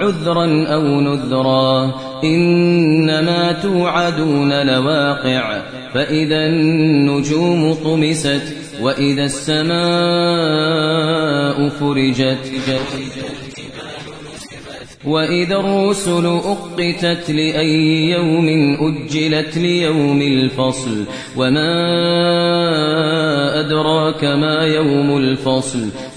عذرا أو نذرا. إنما توعدون لواقع. فإذا النجوم طمست وإذا السماء فرجت وإذا الرسل أقتت لأي يوم أجلت ليوم الفصل. وما أدراك ما يوم الفصل.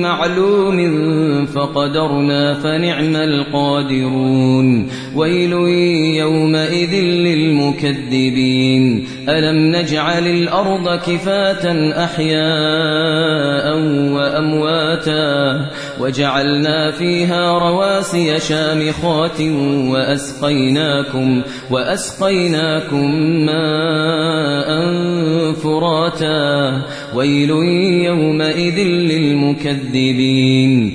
معلوم فقدرنا فنعم القادرون. ويل يومئذ للمكذبين. ألم نجعل الأرض كفاة أحياء وأمواتا؟ وجعلنا فيها رواسي شامخات وأسقيناكم وأسقيناكم ماء فراتا. ويل يومئذ للمكذبين.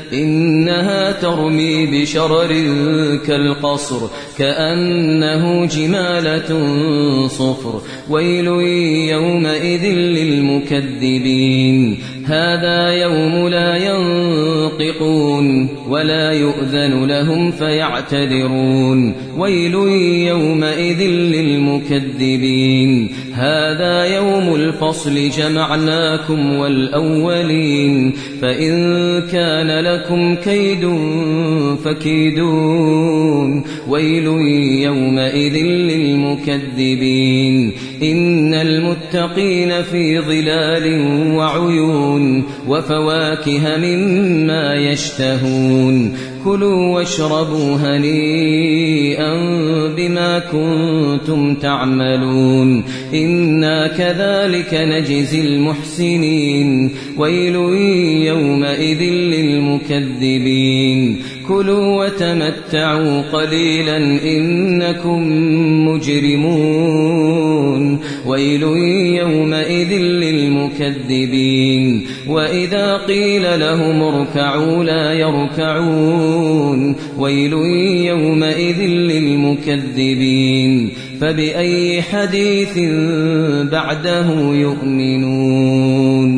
إنها ترمي بشرر كالقصر كأنه جمالة صفر. ويل يومئذ للمكذبين. هذا يوم لا ينطقون ولا يؤذن لهم فيعتذرون. ويل يومئذ للمكذبين. هذا يوم الفصل جمعناكم والأولين. فإن كان لكم كيد فكيدون. ويل يومئذ للمكذبين. إن المتقين في ظلال وعيون. وفواكه مما يشتهون كلوا واشربوا هنيئا بما كنتم تعملون إنا كذلك نجزي المحسنين ويل يومئذ للمكذبين كلوا وتمتعوا قليلا إنكم مجرمون ويل للمكذبين. وإذا قيل لهم اركعوا لا يركعون. ويل يومئذ للمكذبين. فبأي حديث بعده يؤمنون؟